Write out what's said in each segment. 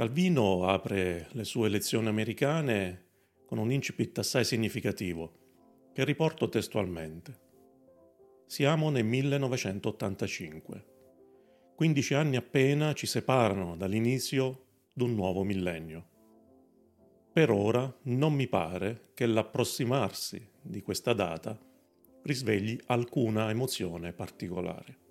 Calvino apre le sue lezioni americane con un incipit assai significativo, che riporto testualmente. Siamo nel 1985. 15 anni appena ci separano dall'inizio d'un nuovo millennio. Per ora non mi pare che l'approssimarsi di questa data risvegli alcuna emozione particolare.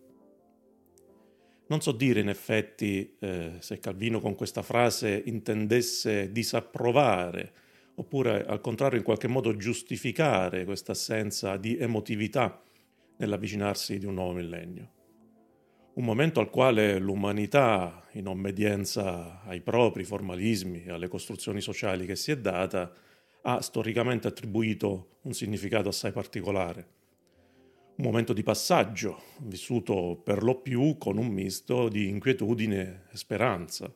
Non so dire in effetti eh, se Calvino con questa frase intendesse disapprovare oppure al contrario in qualche modo giustificare questa assenza di emotività nell'avvicinarsi di un nuovo millennio. Un momento al quale l'umanità, in obbedienza ai propri formalismi e alle costruzioni sociali che si è data, ha storicamente attribuito un significato assai particolare un momento di passaggio, vissuto per lo più con un misto di inquietudine e speranza,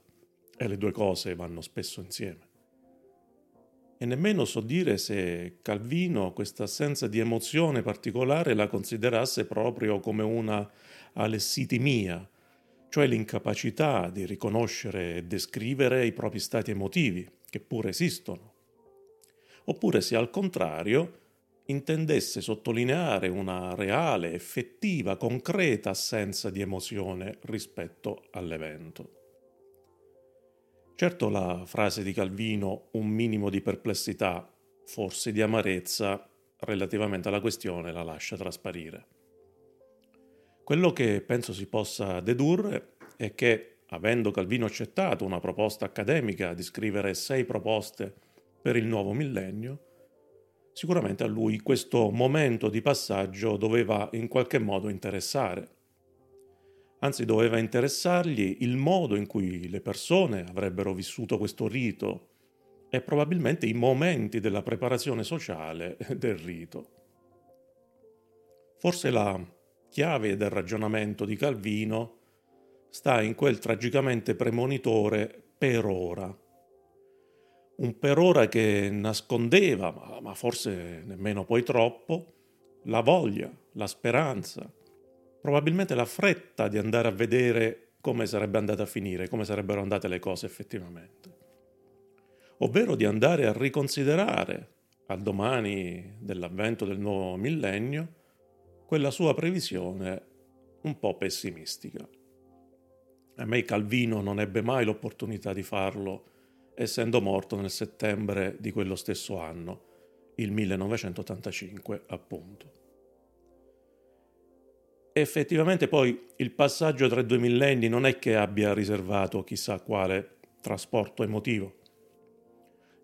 e le due cose vanno spesso insieme. E nemmeno so dire se Calvino questa assenza di emozione particolare la considerasse proprio come una alessitimia, cioè l'incapacità di riconoscere e descrivere i propri stati emotivi, che pure esistono. Oppure se al contrario intendesse sottolineare una reale, effettiva, concreta assenza di emozione rispetto all'evento. Certo la frase di Calvino un minimo di perplessità, forse di amarezza, relativamente alla questione la lascia trasparire. Quello che penso si possa dedurre è che, avendo Calvino accettato una proposta accademica di scrivere sei proposte per il nuovo millennio, sicuramente a lui questo momento di passaggio doveva in qualche modo interessare. Anzi, doveva interessargli il modo in cui le persone avrebbero vissuto questo rito e probabilmente i momenti della preparazione sociale del rito. Forse la chiave del ragionamento di Calvino sta in quel tragicamente premonitore per ora un per ora che nascondeva, ma, ma forse nemmeno poi troppo, la voglia, la speranza, probabilmente la fretta di andare a vedere come sarebbe andata a finire, come sarebbero andate le cose effettivamente. Ovvero di andare a riconsiderare al domani dell'avvento del nuovo millennio quella sua previsione un po' pessimistica. A me Calvino non ebbe mai l'opportunità di farlo essendo morto nel settembre di quello stesso anno, il 1985 appunto. Effettivamente poi il passaggio tra i due millenni non è che abbia riservato chissà quale trasporto emotivo.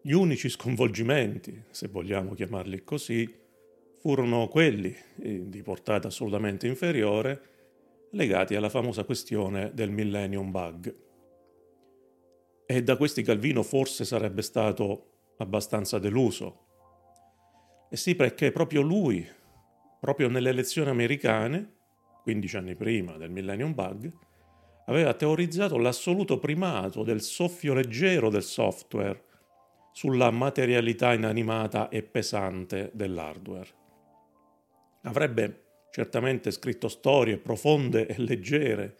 Gli unici sconvolgimenti, se vogliamo chiamarli così, furono quelli, eh, di portata assolutamente inferiore, legati alla famosa questione del Millennium Bug e da questi Calvino forse sarebbe stato abbastanza deluso. E sì, perché proprio lui, proprio nelle elezioni americane, 15 anni prima del Millennium Bug, aveva teorizzato l'assoluto primato del soffio leggero del software sulla materialità inanimata e pesante dell'hardware. Avrebbe certamente scritto storie profonde e leggere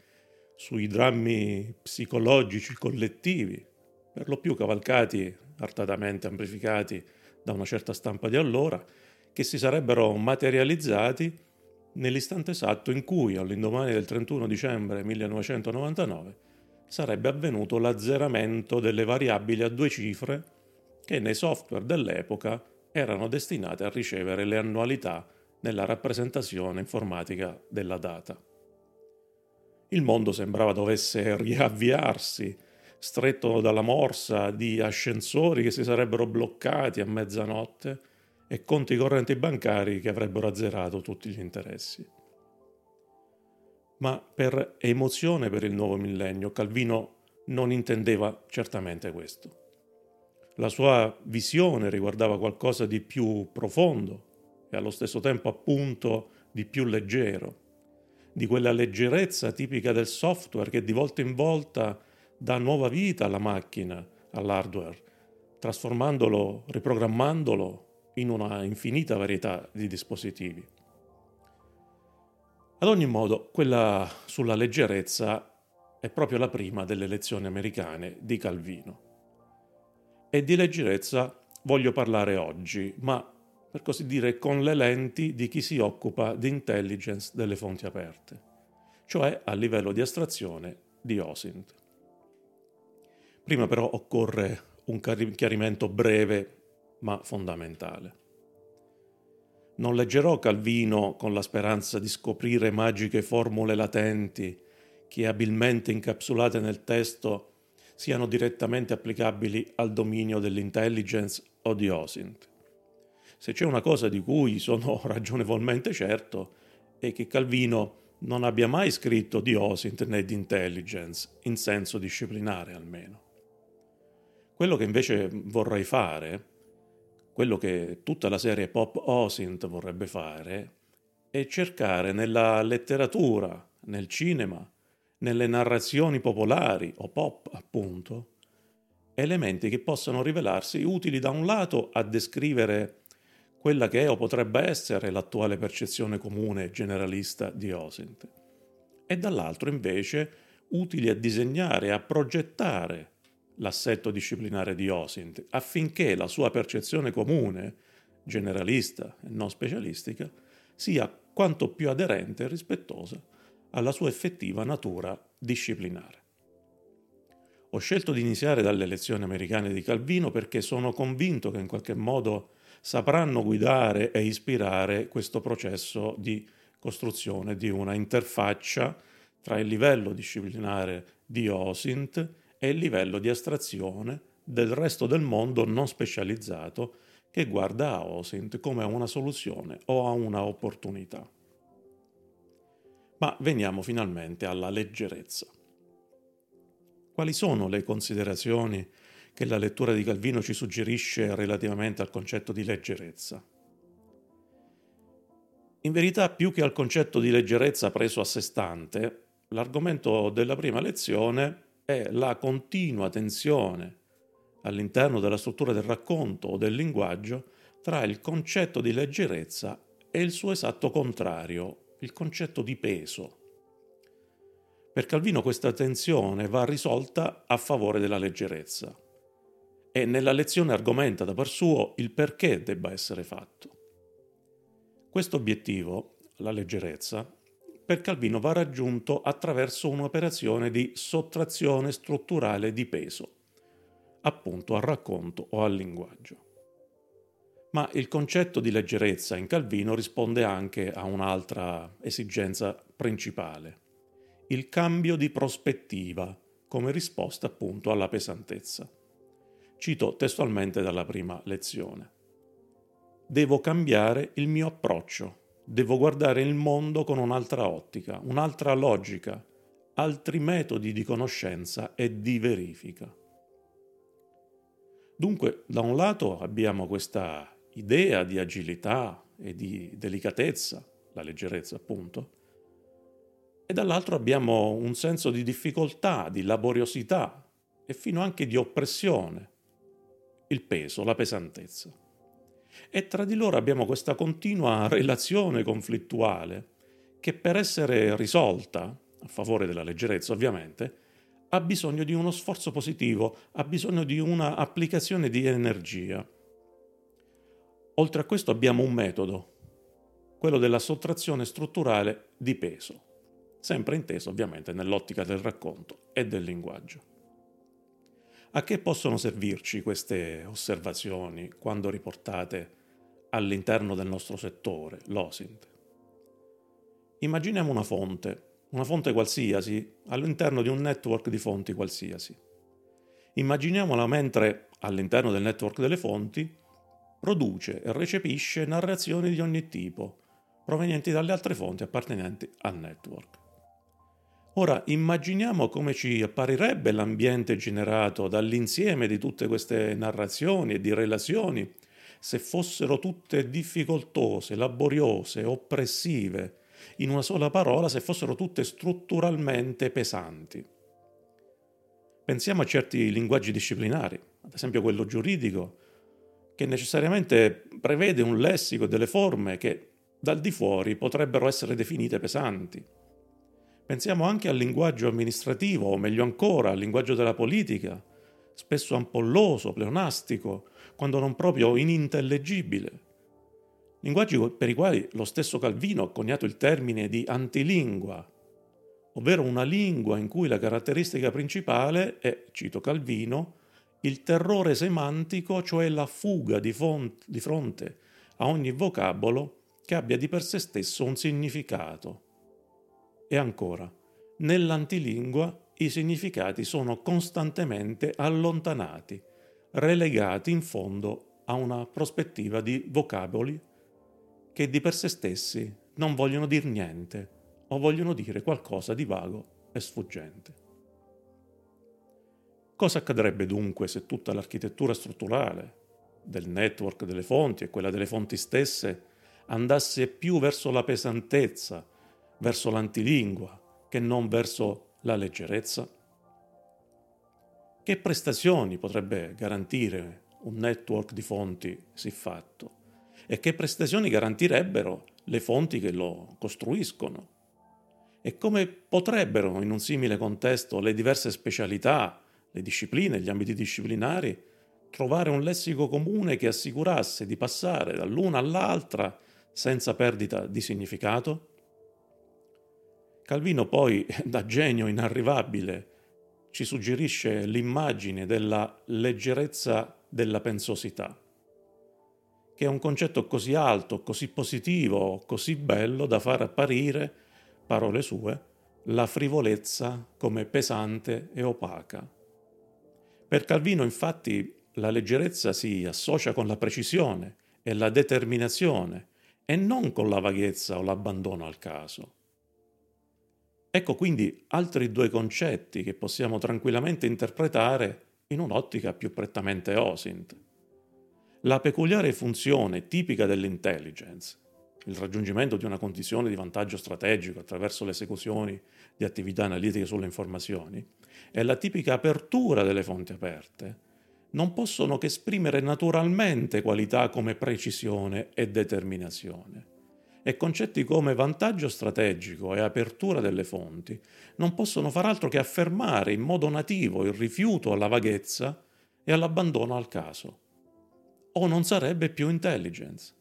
sui drammi psicologici collettivi, per lo più cavalcati, artatamente amplificati da una certa stampa di allora, che si sarebbero materializzati nell'istante esatto in cui, all'indomani del 31 dicembre 1999, sarebbe avvenuto l'azzeramento delle variabili a due cifre che nei software dell'epoca erano destinate a ricevere le annualità nella rappresentazione informatica della data il mondo sembrava dovesse riavviarsi, stretto dalla morsa di ascensori che si sarebbero bloccati a mezzanotte e conti correnti bancari che avrebbero azzerato tutti gli interessi. Ma per emozione per il nuovo millennio Calvino non intendeva certamente questo. La sua visione riguardava qualcosa di più profondo e allo stesso tempo appunto di più leggero di quella leggerezza tipica del software che di volta in volta dà nuova vita alla macchina, all'hardware, trasformandolo, riprogrammandolo in una infinita varietà di dispositivi. Ad ogni modo, quella sulla leggerezza è proprio la prima delle lezioni americane di Calvino. E di leggerezza voglio parlare oggi, ma per così dire con le lenti di chi si occupa di intelligence delle fonti aperte, cioè a livello di astrazione di OSINT. Prima però occorre un chiarimento breve ma fondamentale. Non leggerò Calvino con la speranza di scoprire magiche formule latenti che abilmente incapsulate nel testo siano direttamente applicabili al dominio dell'intelligence o di OSINT. Se c'è una cosa di cui sono ragionevolmente certo è che Calvino non abbia mai scritto di OSINT né di intelligence, in senso disciplinare almeno. Quello che invece vorrei fare, quello che tutta la serie Pop Osint vorrebbe fare, è cercare nella letteratura, nel cinema, nelle narrazioni popolari o pop appunto, elementi che possano rivelarsi utili da un lato a descrivere quella che è o potrebbe essere l'attuale percezione comune generalista di Osint, e dall'altro invece utili a disegnare e a progettare l'assetto disciplinare di Osint affinché la sua percezione comune, generalista e non specialistica, sia quanto più aderente e rispettosa alla sua effettiva natura disciplinare. Ho scelto di iniziare dalle lezioni americane di Calvino perché sono convinto che in qualche modo sapranno guidare e ispirare questo processo di costruzione di una interfaccia tra il livello disciplinare di OSINT e il livello di astrazione del resto del mondo non specializzato che guarda a OSINT come a una soluzione o a una opportunità. Ma veniamo finalmente alla leggerezza. Quali sono le considerazioni che la lettura di Calvino ci suggerisce relativamente al concetto di leggerezza? In verità, più che al concetto di leggerezza preso a sé stante, l'argomento della prima lezione è la continua tensione all'interno della struttura del racconto o del linguaggio tra il concetto di leggerezza e il suo esatto contrario, il concetto di peso. Per Calvino questa tensione va risolta a favore della leggerezza e nella lezione argomenta da par suo il perché debba essere fatto. Questo obiettivo, la leggerezza, per Calvino va raggiunto attraverso un'operazione di sottrazione strutturale di peso, appunto al racconto o al linguaggio. Ma il concetto di leggerezza in Calvino risponde anche a un'altra esigenza principale, il cambio di prospettiva come risposta appunto alla pesantezza. Cito testualmente dalla prima lezione. Devo cambiare il mio approccio devo guardare il mondo con un'altra ottica, un'altra logica, altri metodi di conoscenza e di verifica. Dunque, da un lato abbiamo questa idea di agilità e di delicatezza, la leggerezza appunto, e dall'altro abbiamo un senso di difficoltà, di laboriosità e fino anche di oppressione, il peso, la pesantezza e tra di loro abbiamo questa continua relazione conflittuale che per essere risolta, a favore della leggerezza ovviamente, ha bisogno di uno sforzo positivo, ha bisogno di una applicazione di energia. Oltre a questo abbiamo un metodo, quello della sottrazione strutturale di peso, sempre inteso ovviamente nell'ottica del racconto e del linguaggio. A che possono servirci queste osservazioni quando riportate all'interno del nostro settore, l'OSINT? Immaginiamo una fonte, una fonte qualsiasi, all'interno di un network di fonti qualsiasi. Immaginiamola mentre, all'interno del network delle fonti, produce e recepisce narrazioni di ogni tipo, provenienti dalle altre fonti appartenenti al network. Ora immaginiamo come ci apparirebbe l'ambiente generato dall'insieme di tutte queste narrazioni e di relazioni se fossero tutte difficoltose, laboriose, oppressive, in una sola parola, se fossero tutte strutturalmente pesanti. Pensiamo a certi linguaggi disciplinari, ad esempio quello giuridico, che necessariamente prevede un lessico e delle forme che dal di fuori potrebbero essere definite pesanti Pensiamo anche al linguaggio amministrativo, o meglio ancora al linguaggio della politica, spesso ampolloso, pleonastico, quando non proprio inintellegibile. Linguaggi per i quali lo stesso Calvino ha coniato il termine di antilingua, ovvero una lingua in cui la caratteristica principale è, cito Calvino, il terrore semantico, cioè la fuga di, font- di fronte a ogni vocabolo che abbia di per sé stesso un significato. E ancora, nell'antilingua i significati sono costantemente allontanati, relegati in fondo a una prospettiva di vocaboli che di per sé stessi non vogliono dir niente o vogliono dire qualcosa di vago e sfuggente. Cosa accadrebbe dunque se tutta l'architettura strutturale del network delle fonti e quella delle fonti stesse andasse più verso la pesantezza, verso l'antilingua, che non verso la leggerezza? Che prestazioni potrebbe garantire un network di fonti siffatto? E che prestazioni garantirebbero le fonti che lo costruiscono? E come potrebbero, in un simile contesto, le diverse specialità, le discipline, gli ambiti disciplinari, trovare un lessico comune che assicurasse di passare dall'una all'altra senza perdita di significato? Calvino poi, da genio inarrivabile, ci suggerisce l'immagine della leggerezza della pensosità, che è un concetto così alto, così positivo, così bello da far apparire, parole sue, la frivolezza come pesante e opaca. Per Calvino, infatti, la leggerezza si associa con la precisione e la determinazione e non con la vaghezza o l'abbandono al caso. Ecco quindi altri due concetti che possiamo tranquillamente interpretare in un'ottica più prettamente OSINT. La peculiare funzione tipica dell'intelligence, il raggiungimento di una condizione di vantaggio strategico attraverso le esecuzioni di attività analitiche sulle informazioni, e la tipica apertura delle fonti aperte, non possono che esprimere naturalmente qualità come precisione e determinazione e concetti come vantaggio strategico e apertura delle fonti non possono far altro che affermare in modo nativo il rifiuto alla vaghezza e all'abbandono al caso. O non sarebbe più intelligence,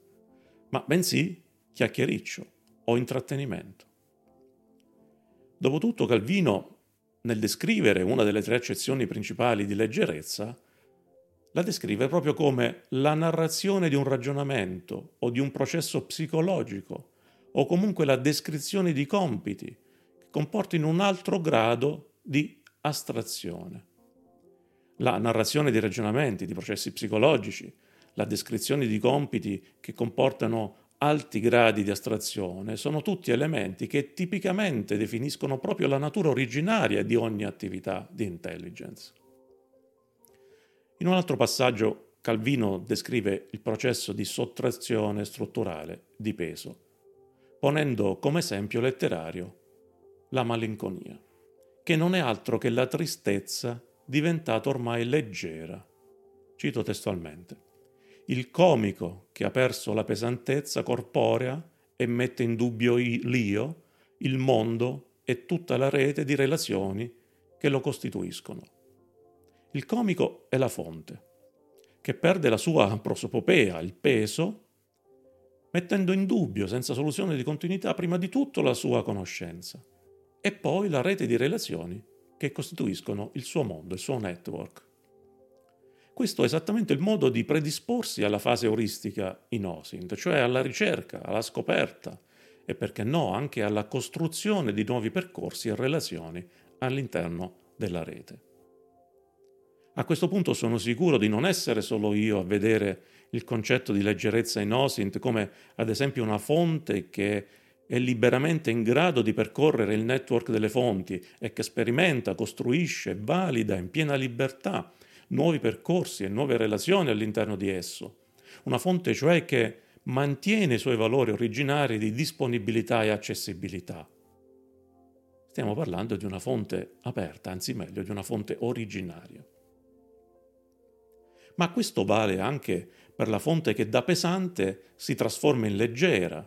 ma bensì chiacchiericcio o intrattenimento. Dopotutto Calvino, nel descrivere una delle tre accezioni principali di leggerezza, la descrive proprio come la narrazione di un ragionamento o di un processo psicologico o comunque la descrizione di compiti che comportino un altro grado di astrazione. La narrazione di ragionamenti, di processi psicologici, la descrizione di compiti che comportano alti gradi di astrazione sono tutti elementi che tipicamente definiscono proprio la natura originaria di ogni attività di intelligence. In un altro passaggio Calvino descrive il processo di sottrazione strutturale di peso, ponendo come esempio letterario la malinconia, che non è altro che la tristezza diventata ormai leggera. Cito testualmente. Il comico che ha perso la pesantezza corporea e mette in dubbio l'io, il mondo e tutta la rete di relazioni che lo costituiscono. Il comico è la fonte, che perde la sua prosopopea, il peso, mettendo in dubbio, senza soluzione di continuità, prima di tutto la sua conoscenza e poi la rete di relazioni che costituiscono il suo mondo, il suo network. Questo è esattamente il modo di predisporsi alla fase euristica in OSINT, cioè alla ricerca, alla scoperta e perché no anche alla costruzione di nuovi percorsi e relazioni all'interno della rete. A questo punto sono sicuro di non essere solo io a vedere il concetto di leggerezza in OSINT come ad esempio una fonte che è liberamente in grado di percorrere il network delle fonti e che sperimenta, costruisce, valida in piena libertà nuovi percorsi e nuove relazioni all'interno di esso. Una fonte cioè che mantiene i suoi valori originari di disponibilità e accessibilità. Stiamo parlando di una fonte aperta, anzi meglio, di una fonte originaria. Ma questo vale anche per la fonte che da pesante si trasforma in leggera,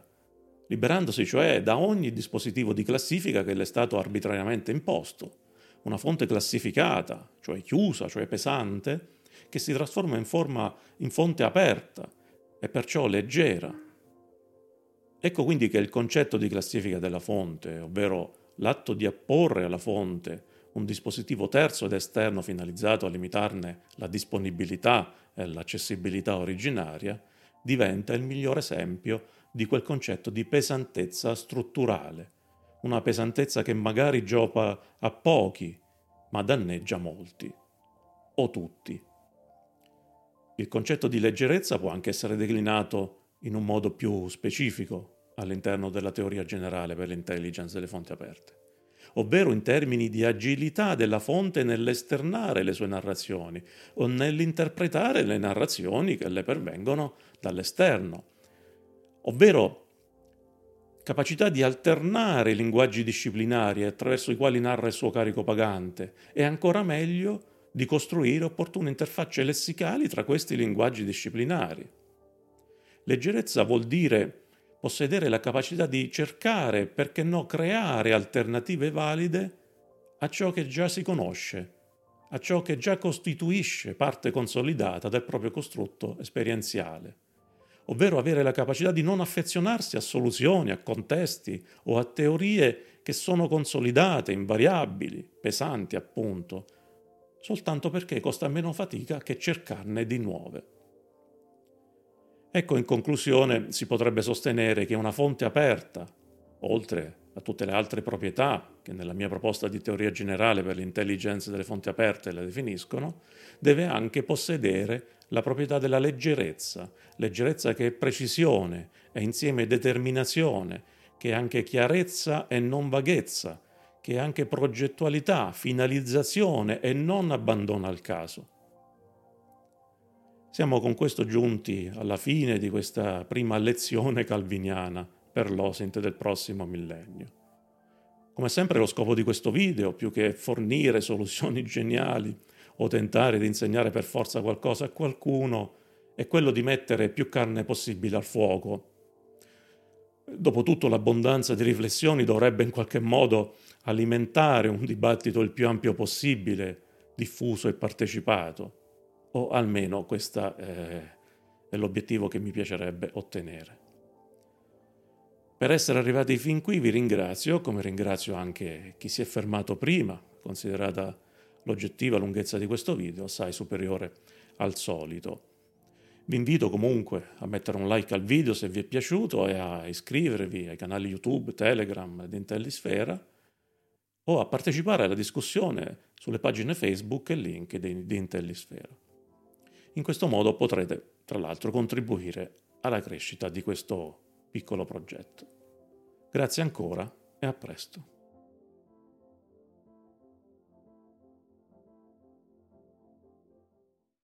liberandosi cioè da ogni dispositivo di classifica che le è stato arbitrariamente imposto. Una fonte classificata, cioè chiusa, cioè pesante, che si trasforma in, forma, in fonte aperta e perciò leggera. Ecco quindi che il concetto di classifica della fonte, ovvero l'atto di apporre alla fonte un dispositivo terzo ed esterno finalizzato a limitarne la disponibilità e l'accessibilità originaria, diventa il miglior esempio di quel concetto di pesantezza strutturale, una pesantezza che magari gioca a pochi, ma danneggia molti, o tutti. Il concetto di leggerezza può anche essere declinato in un modo più specifico all'interno della teoria generale per l'intelligence delle fonti aperte ovvero in termini di agilità della fonte nell'esternare le sue narrazioni o nell'interpretare le narrazioni che le pervengono dall'esterno, ovvero capacità di alternare i linguaggi disciplinari attraverso i quali narra il suo carico pagante e ancora meglio di costruire opportune interfacce lessicali tra questi linguaggi disciplinari. Leggerezza vuol dire possedere la capacità di cercare, perché no, creare alternative valide a ciò che già si conosce, a ciò che già costituisce parte consolidata del proprio costrutto esperienziale, ovvero avere la capacità di non affezionarsi a soluzioni, a contesti o a teorie che sono consolidate, invariabili, pesanti appunto, soltanto perché costa meno fatica che cercarne di nuove. Ecco, in conclusione, si potrebbe sostenere che una fonte aperta, oltre a tutte le altre proprietà che nella mia proposta di teoria generale per l'intelligenza delle fonti aperte le definiscono, deve anche possedere la proprietà della leggerezza, leggerezza che è precisione, è insieme determinazione, che è anche chiarezza e non vaghezza, che è anche progettualità, finalizzazione e non abbandono al caso. Siamo con questo giunti alla fine di questa prima lezione calviniana per l'Osint del prossimo millennio. Come sempre lo scopo di questo video, più che fornire soluzioni geniali o tentare di insegnare per forza qualcosa a qualcuno, è quello di mettere più carne possibile al fuoco. Dopotutto l'abbondanza di riflessioni dovrebbe in qualche modo alimentare un dibattito il più ampio possibile, diffuso e partecipato o almeno questo eh, è l'obiettivo che mi piacerebbe ottenere. Per essere arrivati fin qui vi ringrazio, come ringrazio anche chi si è fermato prima, considerata l'oggettiva lunghezza di questo video, assai superiore al solito. Vi invito comunque a mettere un like al video se vi è piaciuto e a iscrivervi ai canali YouTube, Telegram di Intellisfera o a partecipare alla discussione sulle pagine Facebook e link di Intellisfera. In questo modo potrete, tra l'altro, contribuire alla crescita di questo piccolo progetto. Grazie ancora e a presto.